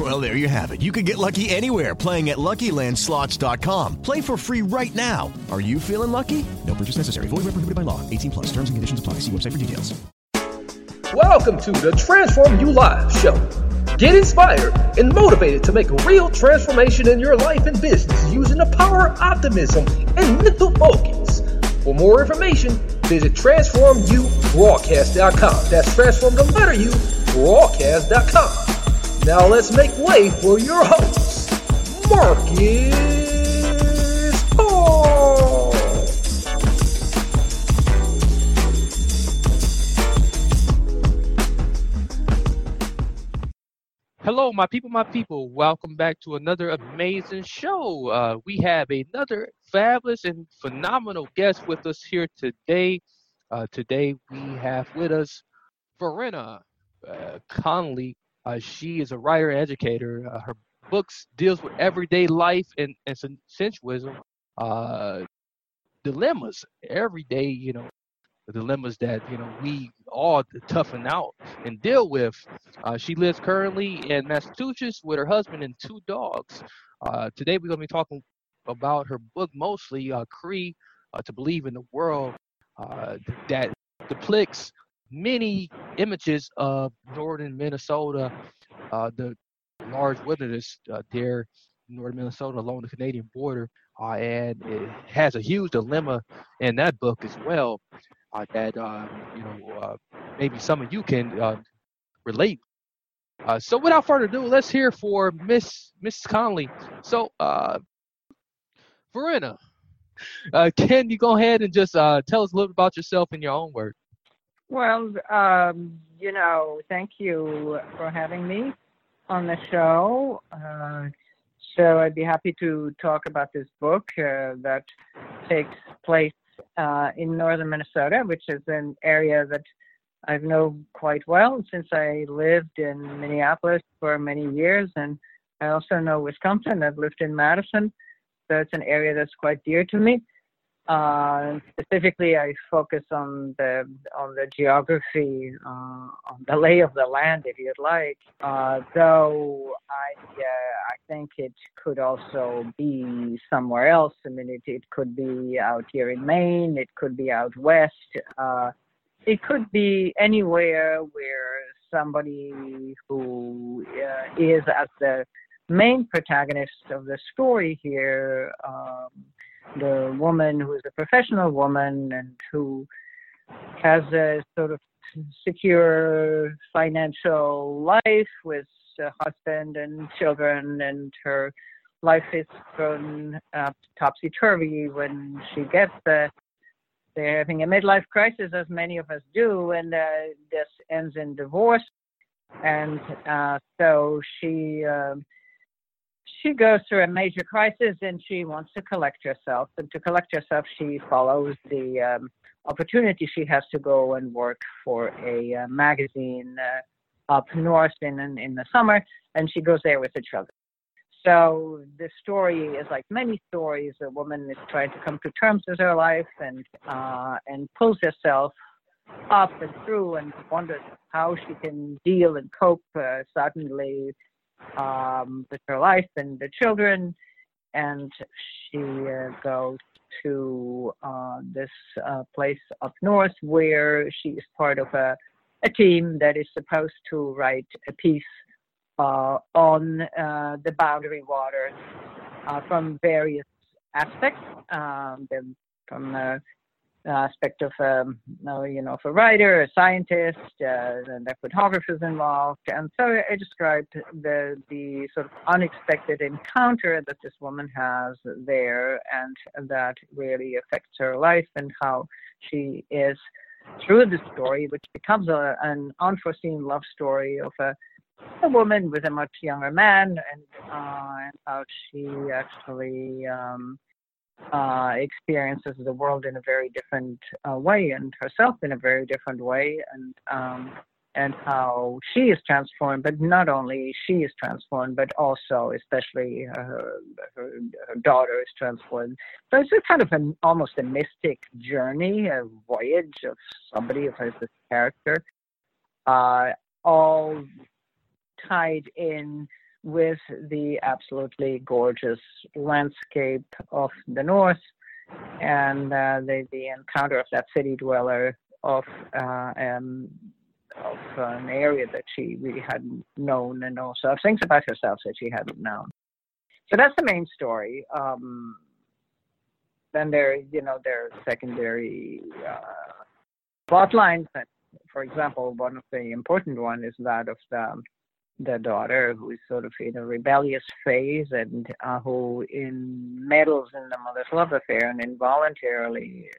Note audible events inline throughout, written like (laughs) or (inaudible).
Well, there you have it. You can get lucky anywhere playing at LuckyLandSlots.com. Play for free right now. Are you feeling lucky? No purchase necessary. Void where prohibited by law. 18 plus. Terms and conditions apply. See website for details. Welcome to the Transform You Live show. Get inspired and motivated to make a real transformation in your life and business using the power of optimism and mental focus. For more information, visit transformubroadcast.com. That's transform the letter U broadcast.com. Now let's make way for your host, Marcus Paul. Hello, my people, my people. Welcome back to another amazing show. Uh, we have another fabulous and phenomenal guest with us here today. Uh, today we have with us Verena uh, Conley. Uh, she is a writer educator. Uh, her books deals with everyday life and, and sensualism, uh, dilemmas, everyday, you know, dilemmas that you know we all toughen out and deal with. Uh, she lives currently in Massachusetts with her husband and two dogs. Uh, today we're going to be talking about her book mostly, uh, Cree, to believe in the world that depicts many images of northern Minnesota, uh, the large wilderness uh, there northern Minnesota along the Canadian border, uh, and it has a huge dilemma in that book as well uh, that uh, you know uh, maybe some of you can uh, relate. So without further ado, let's hear for Miss Miss Conley. So, Verena, (laughs) can you go ahead and just tell us a little bit about yourself in your own words? Well, um, you know, thank you for having me on the show. Uh, so I'd be happy to talk about this book uh, that takes place uh, in northern Minnesota, which is an area that I've known quite well since I lived in Minneapolis for many years, and I also know Wisconsin. I've lived in Madison, so it's an area that's quite dear to me. Uh, specifically, I focus on the on the geography, uh, on the lay of the land, if you'd like. Uh, though I uh, I think it could also be somewhere else. I mean, it it could be out here in Maine. It could be out west. Uh, it could be anywhere where somebody who is as the main protagonist of the story here. Um, the woman who is a professional woman and who has a sort of secure financial life with a husband and children, and her life is thrown uh, topsy turvy when she gets there. They're having a midlife crisis, as many of us do, and uh, this ends in divorce. And uh, so she. Uh, she goes through a major crisis and she wants to collect herself. And to collect herself, she follows the um, opportunity she has to go and work for a uh, magazine uh, up north in, in, in the summer, and she goes there with her children. So the story is like many stories. A woman is trying to come to terms with her life and uh, and pulls herself up and through and wonders how she can deal and cope uh, suddenly um, with her life and the children, and she uh, goes to uh, this uh, place up north where she is part of a, a team that is supposed to write a piece uh, on uh, the boundary waters uh, from various aspects, um, from aspect of um, you know, of a writer, a scientist, uh, and there photographers involved. And so I described the the sort of unexpected encounter that this woman has there, and that really affects her life and how she is through the story, which becomes a, an unforeseen love story of a a woman with a much younger man, and, uh, and how she actually um, uh, experiences the world in a very different uh, way and herself in a very different way and um, and how she is transformed but not only she is transformed but also especially her, her, her daughter is transformed. So it's a kind of an almost a mystic journey a voyage of somebody who has this character uh, all tied in with the absolutely gorgeous landscape of the north and uh, the, the encounter of that city dweller of uh, um, of an area that she really hadn't known and also things about herself that she hadn't known. So that's the main story. Um, then there, you know, there are secondary uh, plot lines. That, for example, one of the important one is that of the the daughter who is sort of in a rebellious phase and uh, who in meddles in the mother's love affair and involuntarily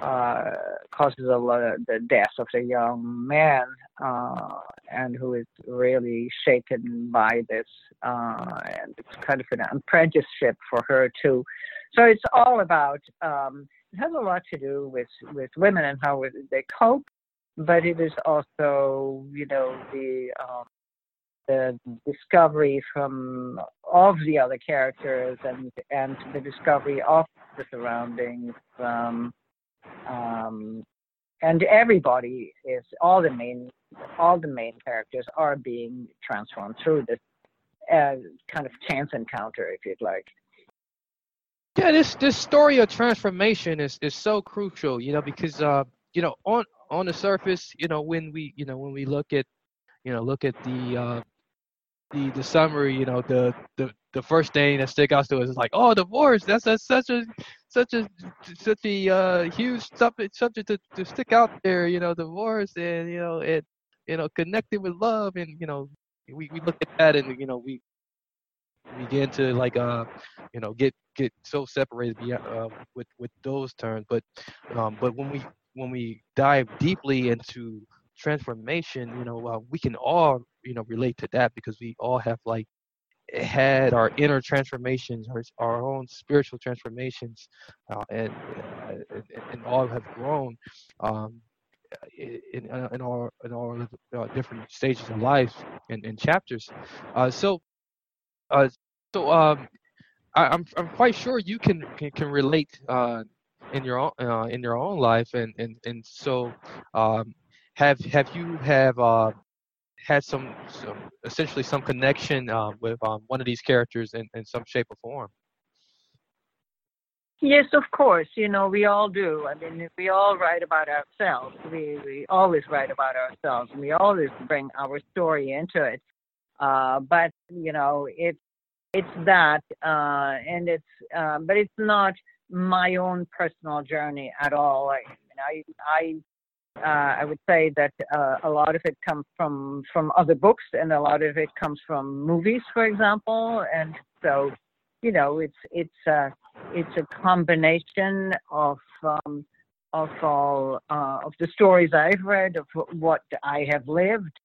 uh, causes a the death of the young man uh, and who is really shaken by this uh, and it's kind of an apprenticeship for her too. So it's all about um, it has a lot to do with with women and how they cope but it is also you know the um, the discovery from of the other characters and and the discovery of the surroundings um, um, and everybody is all the main all the main characters are being transformed through this uh, kind of chance encounter if you'd like. Yeah this this story of transformation is is so crucial you know because uh you know on on the surface you know when we you know when we look at you know look at the uh the the summary, you know, the the the first thing that stick out to us is like, oh, divorce. That's, that's such a such a such a uh, huge subject subject to, to stick out there. You know, divorce and you know it you know connected with love and you know we we look at that and you know we begin to like uh you know get get so separated uh, with with those terms but um but when we when we dive deeply into transformation you know uh, we can all you know relate to that because we all have like had our inner transformations our, our own spiritual transformations uh, and, uh, and, and all have grown um, in, uh, in all in all uh, different stages of life and, and chapters. Uh, so so um, I, am I'm, I'm quite sure you can can, can relate in your own in your own life and and and so um, have have you have uh, had some, some essentially some connection uh, with um, one of these characters in, in some shape or form? Yes, of course. You know, we all do. I mean, we all write about ourselves. We we always write about ourselves, and we always bring our story into it. Uh, but you know, it's it's that, uh, and it's uh, but it's not my own personal journey at all. I I I uh, I would say that uh, a lot of it comes from from other books, and a lot of it comes from movies, for example. And so, you know, it's it's uh, it's a combination of um, of all uh, of the stories I've read, of what I have lived,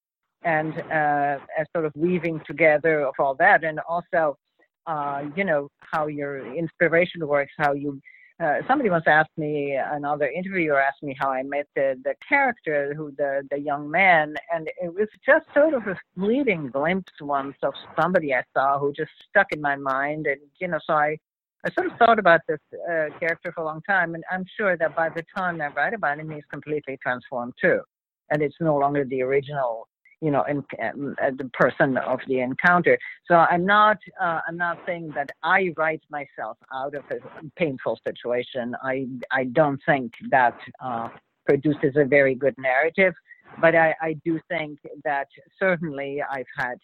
and uh, sort of weaving together of all that, and also, uh, you know, how your inspiration works, how you uh, somebody once asked me, another interviewer asked me how I met the, the character, who the, the young man, and it was just sort of a fleeting glimpse once of somebody I saw who just stuck in my mind. And, you know, so I, I sort of thought about this uh, character for a long time, and I'm sure that by the time I write about him, he's completely transformed too. And it's no longer the original you know, in, um, uh, the person of the encounter. So I'm not, uh, I'm not saying that I write myself out of a painful situation. I, I don't think that uh, produces a very good narrative, but I, I do think that certainly I've had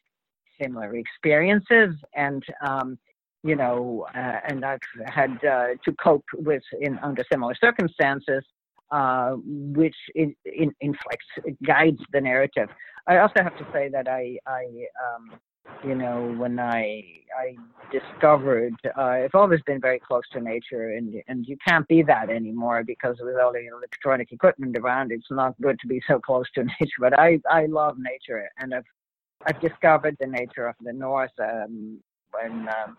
similar experiences and. Um, you know, uh, and I've had uh, to cope with in under similar circumstances, uh, which in, in, inflects, guides the narrative. I also have to say that I, I um, you know, when I I discovered, uh, I've always been very close to nature, and and you can't be that anymore because with all the electronic equipment around, it's not good to be so close to (laughs) nature. But I I love nature, and I've I've discovered the nature of the north um, when um,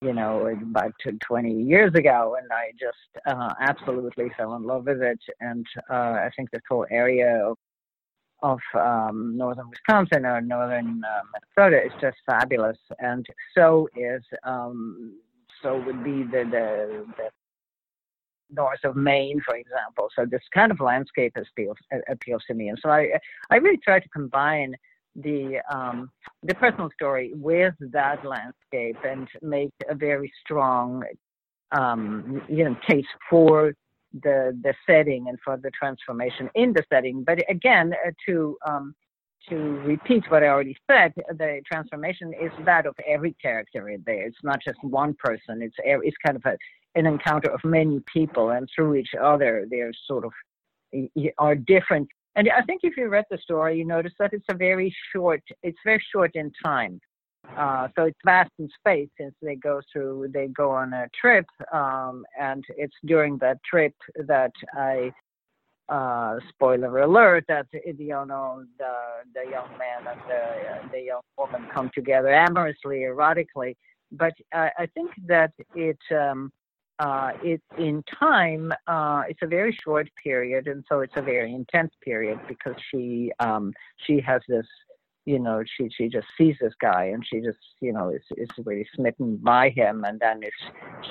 you know, about 20 years ago, and I just uh, absolutely fell in love with it. And uh, I think this whole area of, of um, northern Wisconsin or northern uh, Minnesota is just fabulous, and so is um, so would be the, the the north of Maine, for example. So this kind of landscape appeals appeals to me, and so I I really try to combine the um, the personal story with that landscape and make a very strong um, you know case for the the setting and for the transformation in the setting. But again, uh, to um, to repeat what I already said, the transformation is that of every character in there. It's not just one person. It's it's kind of a, an encounter of many people, and through each other, they're sort of are different and I think if you read the story, you notice that it's a very short, it's very short in time. Uh, so it's vast in space since they go through, they go on a trip, um, and it's during that trip that I, uh, spoiler alert, that you know the the young man and the the young woman come together amorously, erotically. But I, I think that it um, uh, it in time uh, it's a very short period and so it's a very intense period because she um, she has this you know she she just sees this guy and she just you know is is really smitten by him and then is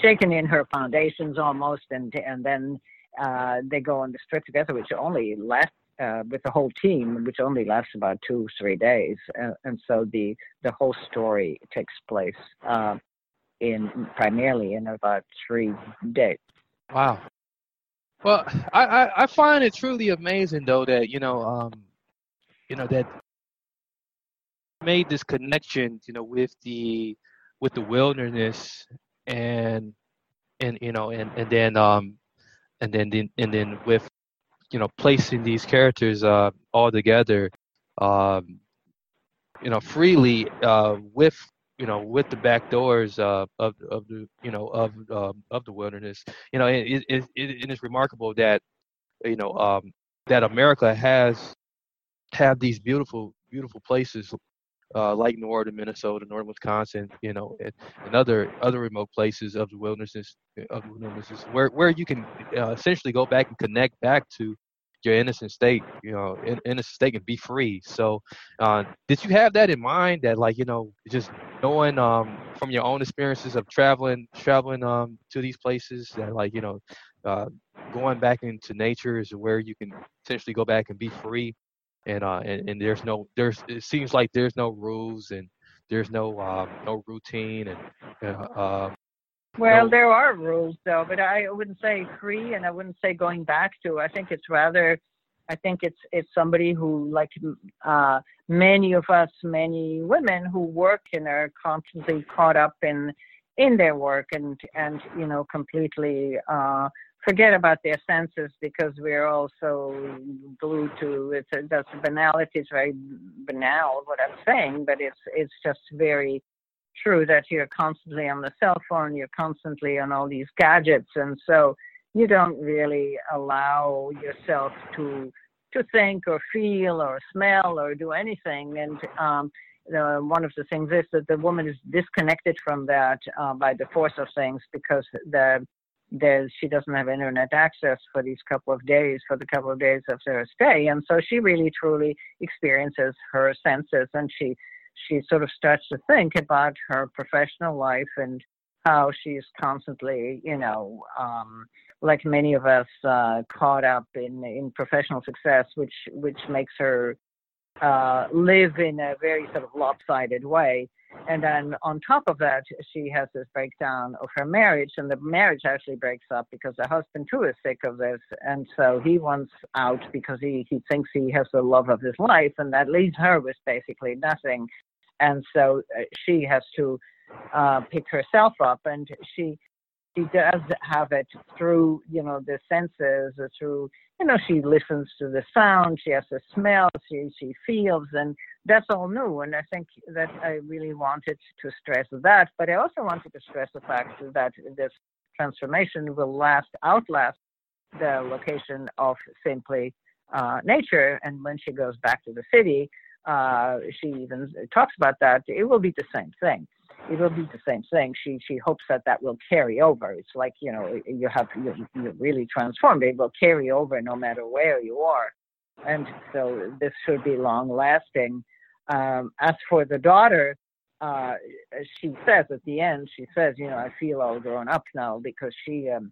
shaken in her foundations almost and and then uh, they go on the trip together which only lasts uh, with the whole team, which only lasts about two, three days, and, and so the the whole story takes place uh, in primarily in about three days. Wow. Well, I, I, I find it truly amazing though that you know um you know that made this connection you know with the with the wilderness and and you know and and then um and then and then with you know placing these characters uh all together um you know freely uh with you know, with the back doors uh, of of the you know of um, of the wilderness. You know, it, it, it, it is remarkable that you know um, that America has have these beautiful beautiful places uh, like northern Minnesota, northern Wisconsin, you know, and, and, other other remote places of the wilderness of the wilderness where where you can uh, essentially go back and connect back to your innocent state, you know, in, innocent state and be free. So, uh, did you have that in mind? That like you know, just knowing um, from your own experiences of traveling, traveling um, to these places, that like you know, uh, going back into nature is where you can essentially go back and be free, and uh, and, and there's no there's it seems like there's no rules and there's no uh, no routine and uh, well, no. there are rules though, but I wouldn't say free, and I wouldn't say going back to. I think it's rather, I think it's it's somebody who like uh, many of us, many women who work and are constantly caught up in in their work and and you know completely uh, forget about their senses because we're all so glued to it's a, that's banality. It's very banal what I'm saying, but it's it's just very true that you're constantly on the cell phone, you're constantly on all these gadgets, and so you don't really allow yourself to to think or feel or smell or do anything. And um, the, one of the things is that the woman is disconnected from that uh, by the force of things because the there's she doesn't have internet access for these couple of days for the couple of days of her stay. And so she really truly experiences her senses and she she sort of starts to think about her professional life and how she's constantly, you know, um, like many of us, uh, caught up in in professional success, which which makes her uh, live in a very sort of lopsided way. And then on top of that, she has this breakdown of her marriage, and the marriage actually breaks up because the husband too is sick of this, and so he wants out because he he thinks he has the love of his life, and that leaves her with basically nothing and so uh, she has to uh, pick herself up, and she she does have it through you know the senses, or through you know she listens to the sound, she has the smell, she she feels, and that's all new. And I think that I really wanted to stress that, but I also wanted to stress the fact that this transformation will last outlast the location of simply uh, nature. And when she goes back to the city, uh, she even talks about that, it will be the same thing. It will be the same thing. She she hopes that that will carry over. It's like you know you have you you're really transformed. It will carry over no matter where you are, and so this should be long lasting. Um, as for the daughter, uh, she says at the end, she says, you know, I feel all grown up now because she um,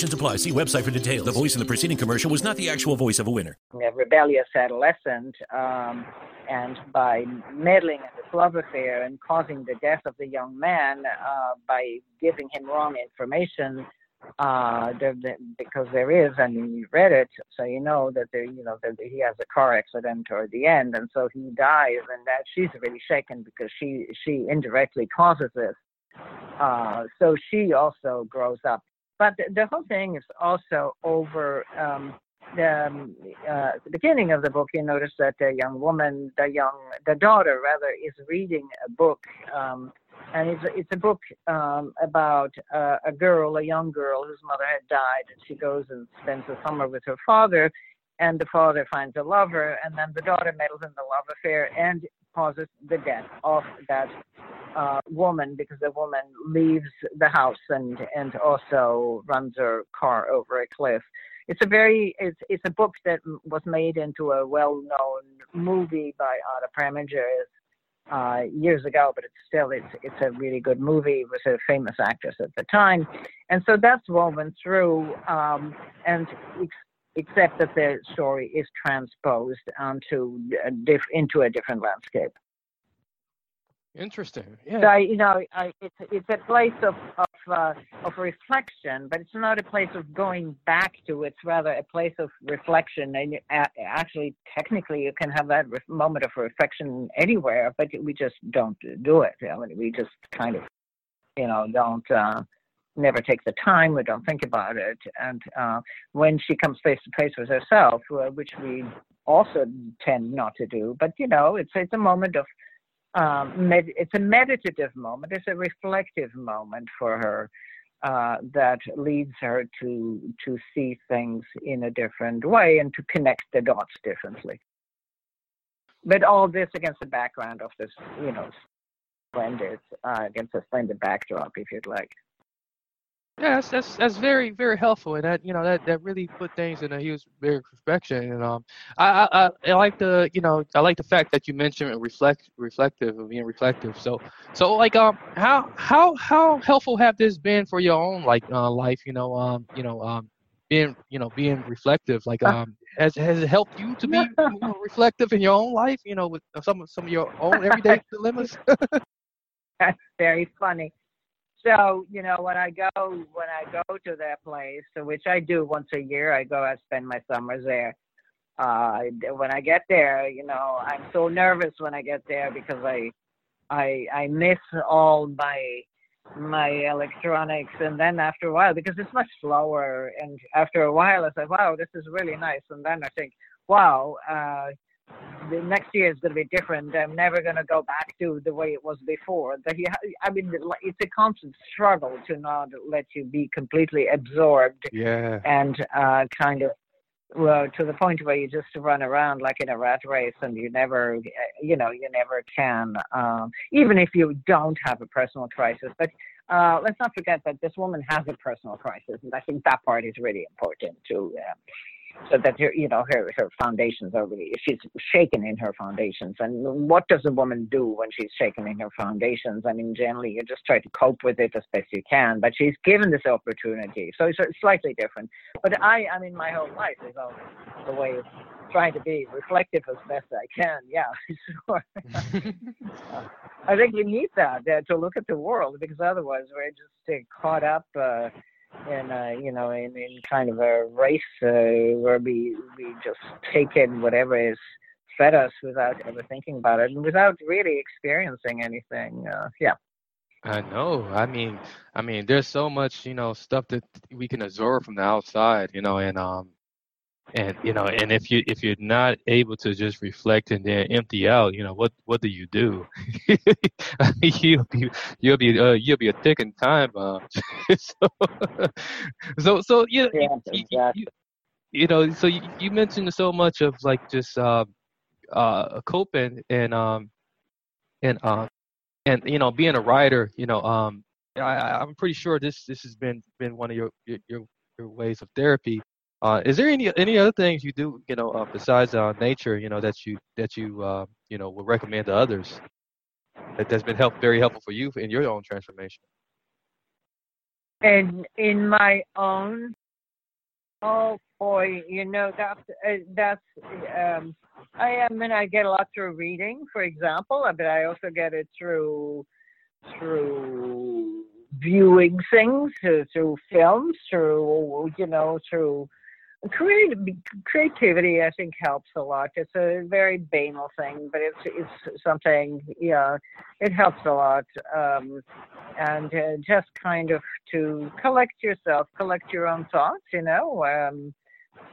apply. See website for details. The voice in the preceding commercial was not the actual voice of a winner. A rebellious adolescent, um, and by meddling in this love affair and causing the death of the young man uh, by giving him wrong information, uh, there, there, because there is, mean, you read it, so you know that there, you know, that he has a car accident toward the end, and so he dies, and that she's really shaken because she she indirectly causes this. Uh, so she also grows up but the, whole thing is also over um, the, um, uh, the beginning of the book. You notice that the young woman, the young, the daughter rather, is reading a book, um, and it's a, it's a book um, about uh, a girl, a young girl whose mother had died, and she goes and spends the summer with her father. And the father finds a lover, and then the daughter meddles in the love affair and causes the death of that uh, woman because the woman leaves the house and and also runs her car over a cliff. It's a very it's it's a book that was made into a well-known movie by Otto Preminger uh, years ago, but it's still it's it's a really good movie. It was a famous actress at the time, and so that's woven through. Um, and except that the story is transposed onto a diff- into a different landscape. Interesting. Yeah. So I, you know, I, it's it's a place of of uh, of reflection, but it's not a place of going back to. It's rather a place of reflection, and actually, technically, you can have that moment of reflection anywhere, but we just don't do it. I mean, we just kind of, you know, don't. Uh, never take the time we don't think about it and uh, when she comes face to face with herself uh, which we also tend not to do but you know it's it's a moment of um, med- it's a meditative moment. It's a reflective moment for her uh, that leads her to to see things in a different way and to connect the dots differently. But all this against the background of this, you know, splendid uh, against a splendid backdrop, if you'd like. Yeah, that's, that's that's very very helpful, and that you know that that really put things in a huge bigger perspective. And um, I, I I like the you know I like the fact that you mentioned reflect reflective of being reflective. So so like um how how how helpful have this been for your own like uh, life? You know um you know um being you know being reflective like um has has it helped you to be know, reflective in your own life? You know with some of some of your own everyday (laughs) dilemmas. That's very funny so you know when i go when i go to that place which i do once a year i go i spend my summers there. Uh when i get there you know i'm so nervous when i get there because i i i miss all my my electronics. And then after a while because it's much slower and after a while i say wow this is really nice. And then i think wow uh the next year is going to be different. I'm never going to go back to the way it was before. That you, I mean, it's a constant struggle to not let you be completely absorbed. Yeah. And uh, kind of, well, to the point where you just run around like in a rat race, and you never, you know, you never can, um, even if you don't have a personal crisis. But uh, let's not forget that this woman has a personal crisis, and I think that part is really important too. Uh, so that her, you know, her her foundations are really she's shaken in her foundations. And what does a woman do when she's shaken in her foundations? I mean, generally you just try to cope with it as best you can. But she's given this opportunity, so it's slightly different. But I, I mean, my whole life is always the way of trying to be reflective as best I can. Yeah, (laughs) sure. (laughs) I think you need that uh, to look at the world because otherwise we're just uh, caught up. Uh, in uh, you know in, in kind of a race uh, where we we just take in whatever is fed us without ever thinking about it and without really experiencing anything. Uh, yeah. I know. I mean, I mean, there's so much, you know, stuff that we can absorb from the outside, you know, and um, and you know, and if you if you're not able to just reflect and then empty out, you know, what what do you do? (laughs) you'll be you'll be uh, you'll be a ticking time bomb. (laughs) so, so so you, Yeah, you, exactly. you, you know, so you, you mentioned so much of like just uh, uh, coping and um and um and you know being a writer you know um I, i'm pretty sure this this has been been one of your your, your ways of therapy uh is there any any other things you do you know uh, besides uh nature you know that you that you uh you know would recommend to others that that's been help very helpful for you in your own transformation And in my own, oh boy, you know that's uh, that's. Um, I I mean I get a lot through reading, for example, but I also get it through through viewing things, through, through films, through you know through creativity. I think helps a lot. It's a very banal thing, but it's it's something. Yeah, it helps a lot. Um, and uh, just kind of to collect yourself, collect your own thoughts, you know. Um,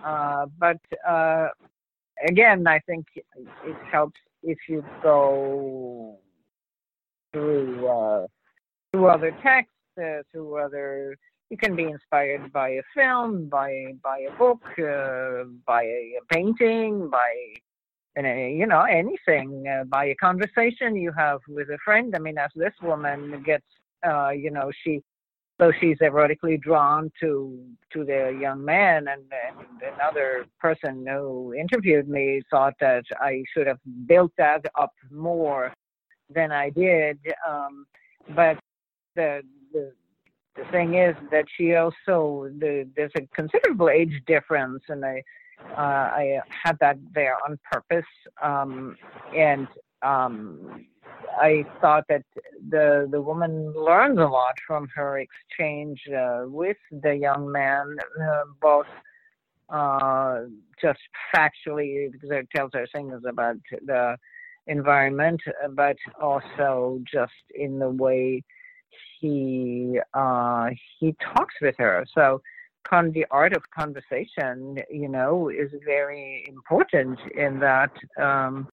uh, but uh, again, I think it helps if you go through uh, through other texts, uh, through other. You can be inspired by a film, by by a book, uh, by a, painting, by uh, you know anything uh, by a conversation you have with a friend. I mean as this woman gets uh you know she so she's erotically drawn to to the young man and, and another person who interviewed me thought that i should have built that up more than i did um but the the the thing is that she also the, there's a considerable age difference and i uh, I had that there on purpose, um, and um, I thought that the the woman learns a lot from her exchange uh, with the young man, uh, both uh, just factually because it tells her things about the environment, but also just in the way he uh, he talks with her. So con- the art of conversation, you know, is very important in that, um,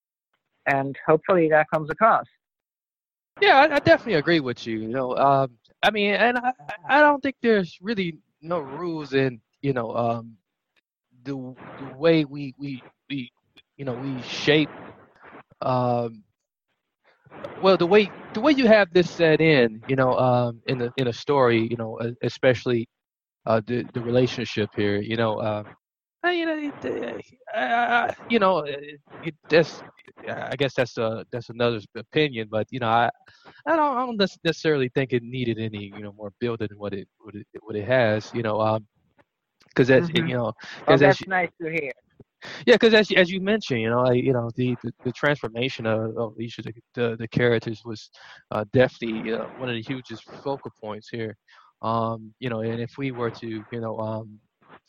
and hopefully that comes across. Yeah, I, I definitely agree with you. You know, um, I mean, and I, I don't think there's really no rules in you know um, the the way we we we you know we shape. Um, well, the way the way you have this set in, you know, um, in the in a story, you know, especially uh, the the relationship here, you know, uh, uh, you know, uh, uh, you know, it, that's I guess that's a that's another opinion, but you know, I I don't I don't necessarily think it needed any you know more building than what it what it what it has, you know, um, because that's Mhm. you know, Well, because as that's nice to hear. Yeah, because as you- as you mentioned, you know, I, you know, the, the, the transformation of, of each of the, the, the characters was uh, definitely uh, one of the hugest focal points here. Um, you know, and if we were to, you know, um,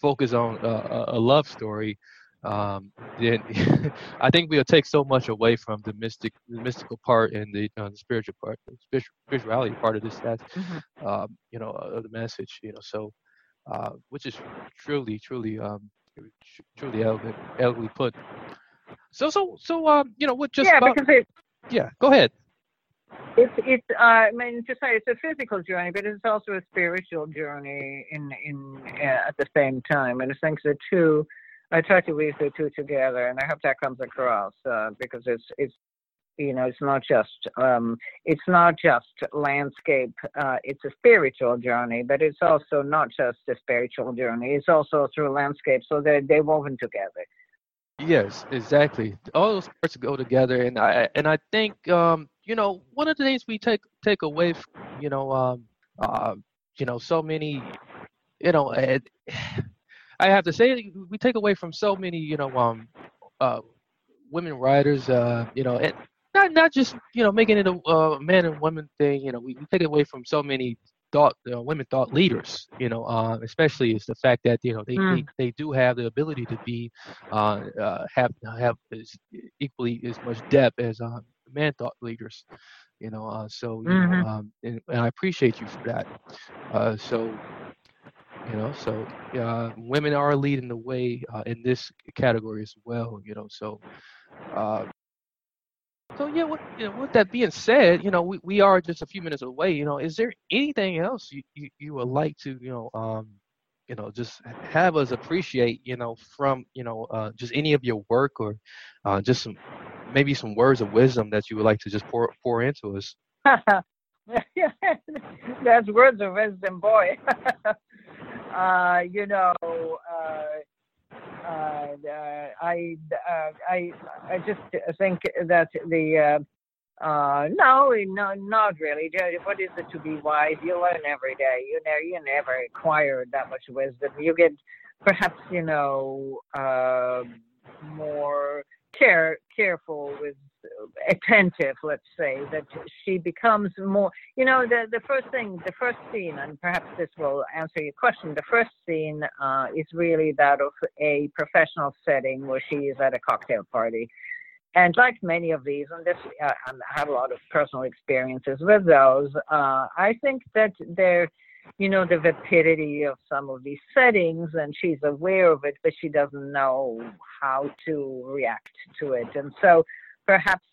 focus on uh, a, love story, um, then (laughs) I think we'll take so much away from the mystic, the mystical part and the, uh, the spiritual part, the spirituality part of this, that, Mhm. um, you know, of the message. You know, so uh, which is truly, truly, um, truly elegant, elegantly put. So, so, so, um, you know, what just yeah, about, because it, yeah, go ahead. it's it's uh, I mean to say it's a physical journey, but it's also a spiritual journey in in uh, at the same time. And I think the two, I try to weave the two together, and I hope that comes across uh, because it's it's you know it's not just um, it's not just landscape. Uh, it's a spiritual journey, but it's also not just a spiritual journey. It's also through landscape, so they're they're woven together. Yes, exactly. All those parts go together, and I and I think um, you know one of the things we take take away, from, you know, um, uh, you know, so many, you know, it, (sighs) I have to say we take away from so many, you know, um, uh, women writers, uh, you know, and not not just you know making it a uh, man and woman thing. You know, we, we take it away from so many thought uh, women thought leaders. You know, uh, especially is the fact that you know they, Mm. they they do have the ability to be uh, uh, have have as equally as much depth as uh, man thought leaders. You know, uh, so you Mhm. know, um, and, and I appreciate you for that. Uh, so you know, so women are leading the way uh, in this category as well. You know, so. Uh, so yeah, with, you know, with that being said, you know, we, we are just a few minutes away. You know, is there anything else you, you, you would like to, you know, um, you know, just have us appreciate, you know, from, you know, uh, just any of your work or uh, just some, maybe some words of wisdom that you would like to just pour pour into us. (laughs) That's words of wisdom, boy. (laughs) uh, you know, uh, I, uh, I, I just think that the, uh, uh, no, no, not really. What is it to be wise? You learn every day. You never, you never acquire that much wisdom. You get, perhaps, you know, uh, more care, careful with attentive, let's say, that she becomes more, you know, the, the first thing, the first scene, and perhaps this will answer your question, the first scene uh, is really that of a professional setting where she is at a cocktail party. And like many of these, and this, uh, I have a lot of personal experiences with those, uh, I think that they're, you know, the vapidity of some of these settings, and she's aware of it, but she doesn't know how to react to it. And so perhaps,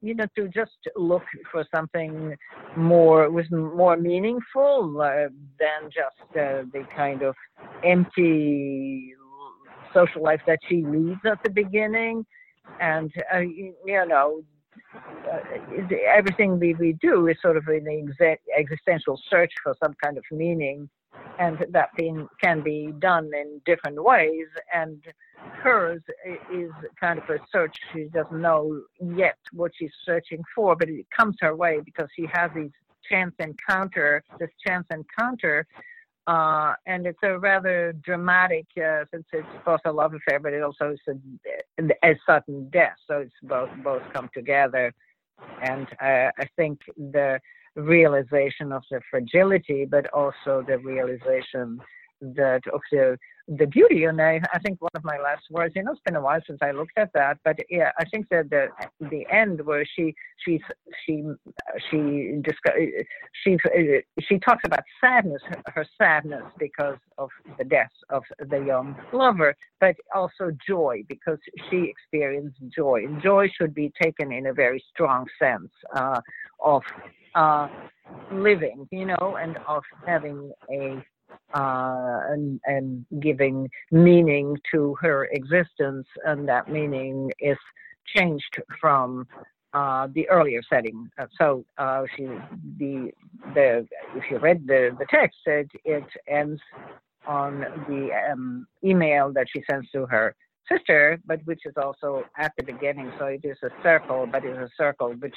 you know, to just look for something more, was more meaningful uh, than just uh, the kind of empty social life that she leads at the beginning. And, uh, you, you know, uh, everything we, we do is sort of an existential search for some kind of meaning, and that being, can be done in different ways. And hers is kind of a search. She doesn't know yet what she's searching for, but it comes her way because she has these chance encounter, this chance encounter. Uh, and it's a rather dramatic, uh, since it's both a love affair, but it also is a, a sudden death. So it's both both come together, and uh, I think the realization of the fragility, but also the realization that of the the beauty. And I, I think one of my last words, you know, it's been a while since I looked at that, but yeah, I think that the the end where she she's she she discuss, she she talks about sadness, her, her sadness because of the death of the young lover, but also joy because she experienced joy. And joy should be taken in a very strong sense uh, of uh, living, you know, and of having a uh, and, and giving meaning to her existence, and that meaning is changed from uh, the earlier setting. Uh, so uh, she, the, the, if you read the, the text, it, it ends on the um, email that she sends to her sister, but which is also at the beginning. So it is a circle, but it's a circle which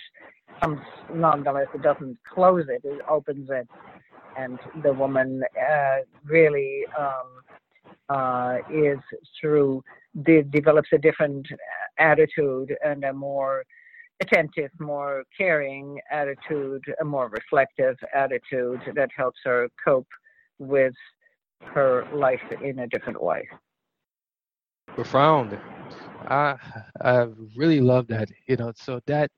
comes nonetheless. It doesn't close it; it opens it, and the woman uh, really um, uh, is through de- develops a different attitude and a more attentive, more caring attitude, a more reflective attitude that helps her cope with her life in a different way. Profound. I I really love that. You know, so that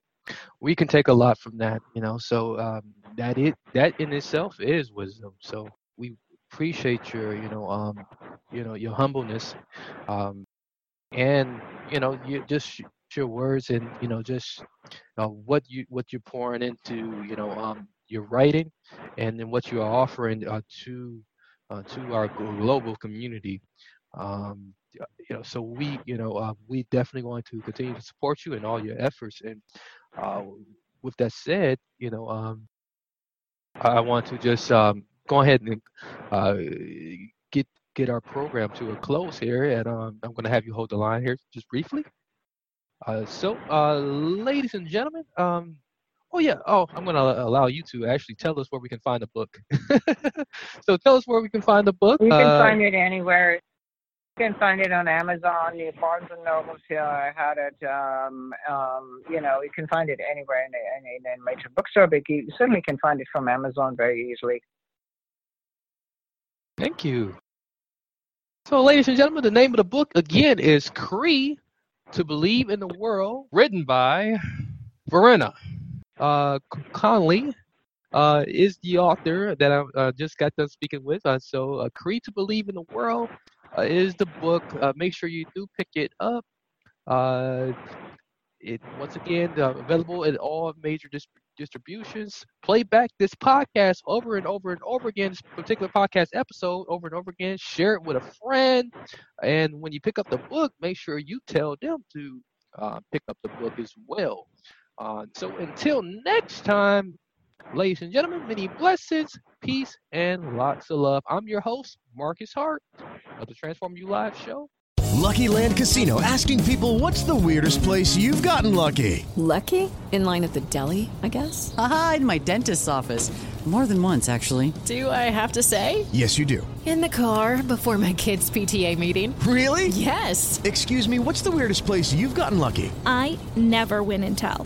we can take a lot from that. You know, so um, that it that in itself is wisdom. So we appreciate your you know um you know your humbleness, um, and you know you just your words and you know just uh, what you what you're pouring into you know um your writing and then what you are offering uh, to uh, to our global community um you know so we you know uh, we definitely want to continue to support you in all your efforts and uh with that said you know um i want to just um go ahead and uh get get our program to a close here and um i'm going to have you hold the line here just briefly uh so uh ladies and gentlemen um Oh yeah. Oh, I'm gonna allow you to actually tell us where we can find the book. (laughs) so tell us where we can find the book. You can Uh, find it anywhere. You can find it on Amazon, the Barnes and Nobles. Here, I had it. Um, um, you know, you can find it anywhere in a, in major bookstore, but you certainly can find it from Amazon very easily. Thank you. So, ladies and gentlemen, the name of the book again is Cree to Believe in the World, written by Verena uh, Conley uh, is the author that I uh, just got done speaking with. Uh, so, uh, Create to Believe in the World uh, is the book. Uh, make sure you do pick it up. Uh, it once again uh, available at all major dis- distributions. Play back this podcast over and over and over again. This particular podcast episode over and over again. Share it with a friend, and when you pick up the book, make sure you tell them to uh, pick up the book as well. Uh, so until next time, ladies and gentlemen, many blessings, peace, and lots of love. I'm your host, Marcus Hart of the TransformU Live show. Lucky Land Casino asking people what's the weirdest place you've gotten lucky? Lucky? In line at the deli, I guess? Aha, in my dentist's office. More than once, actually. Do I have to say? Yes, you do. In the car before my kids' PTA meeting. Really? Yes. Excuse me, what's the weirdest place you've gotten lucky? I never win and tell.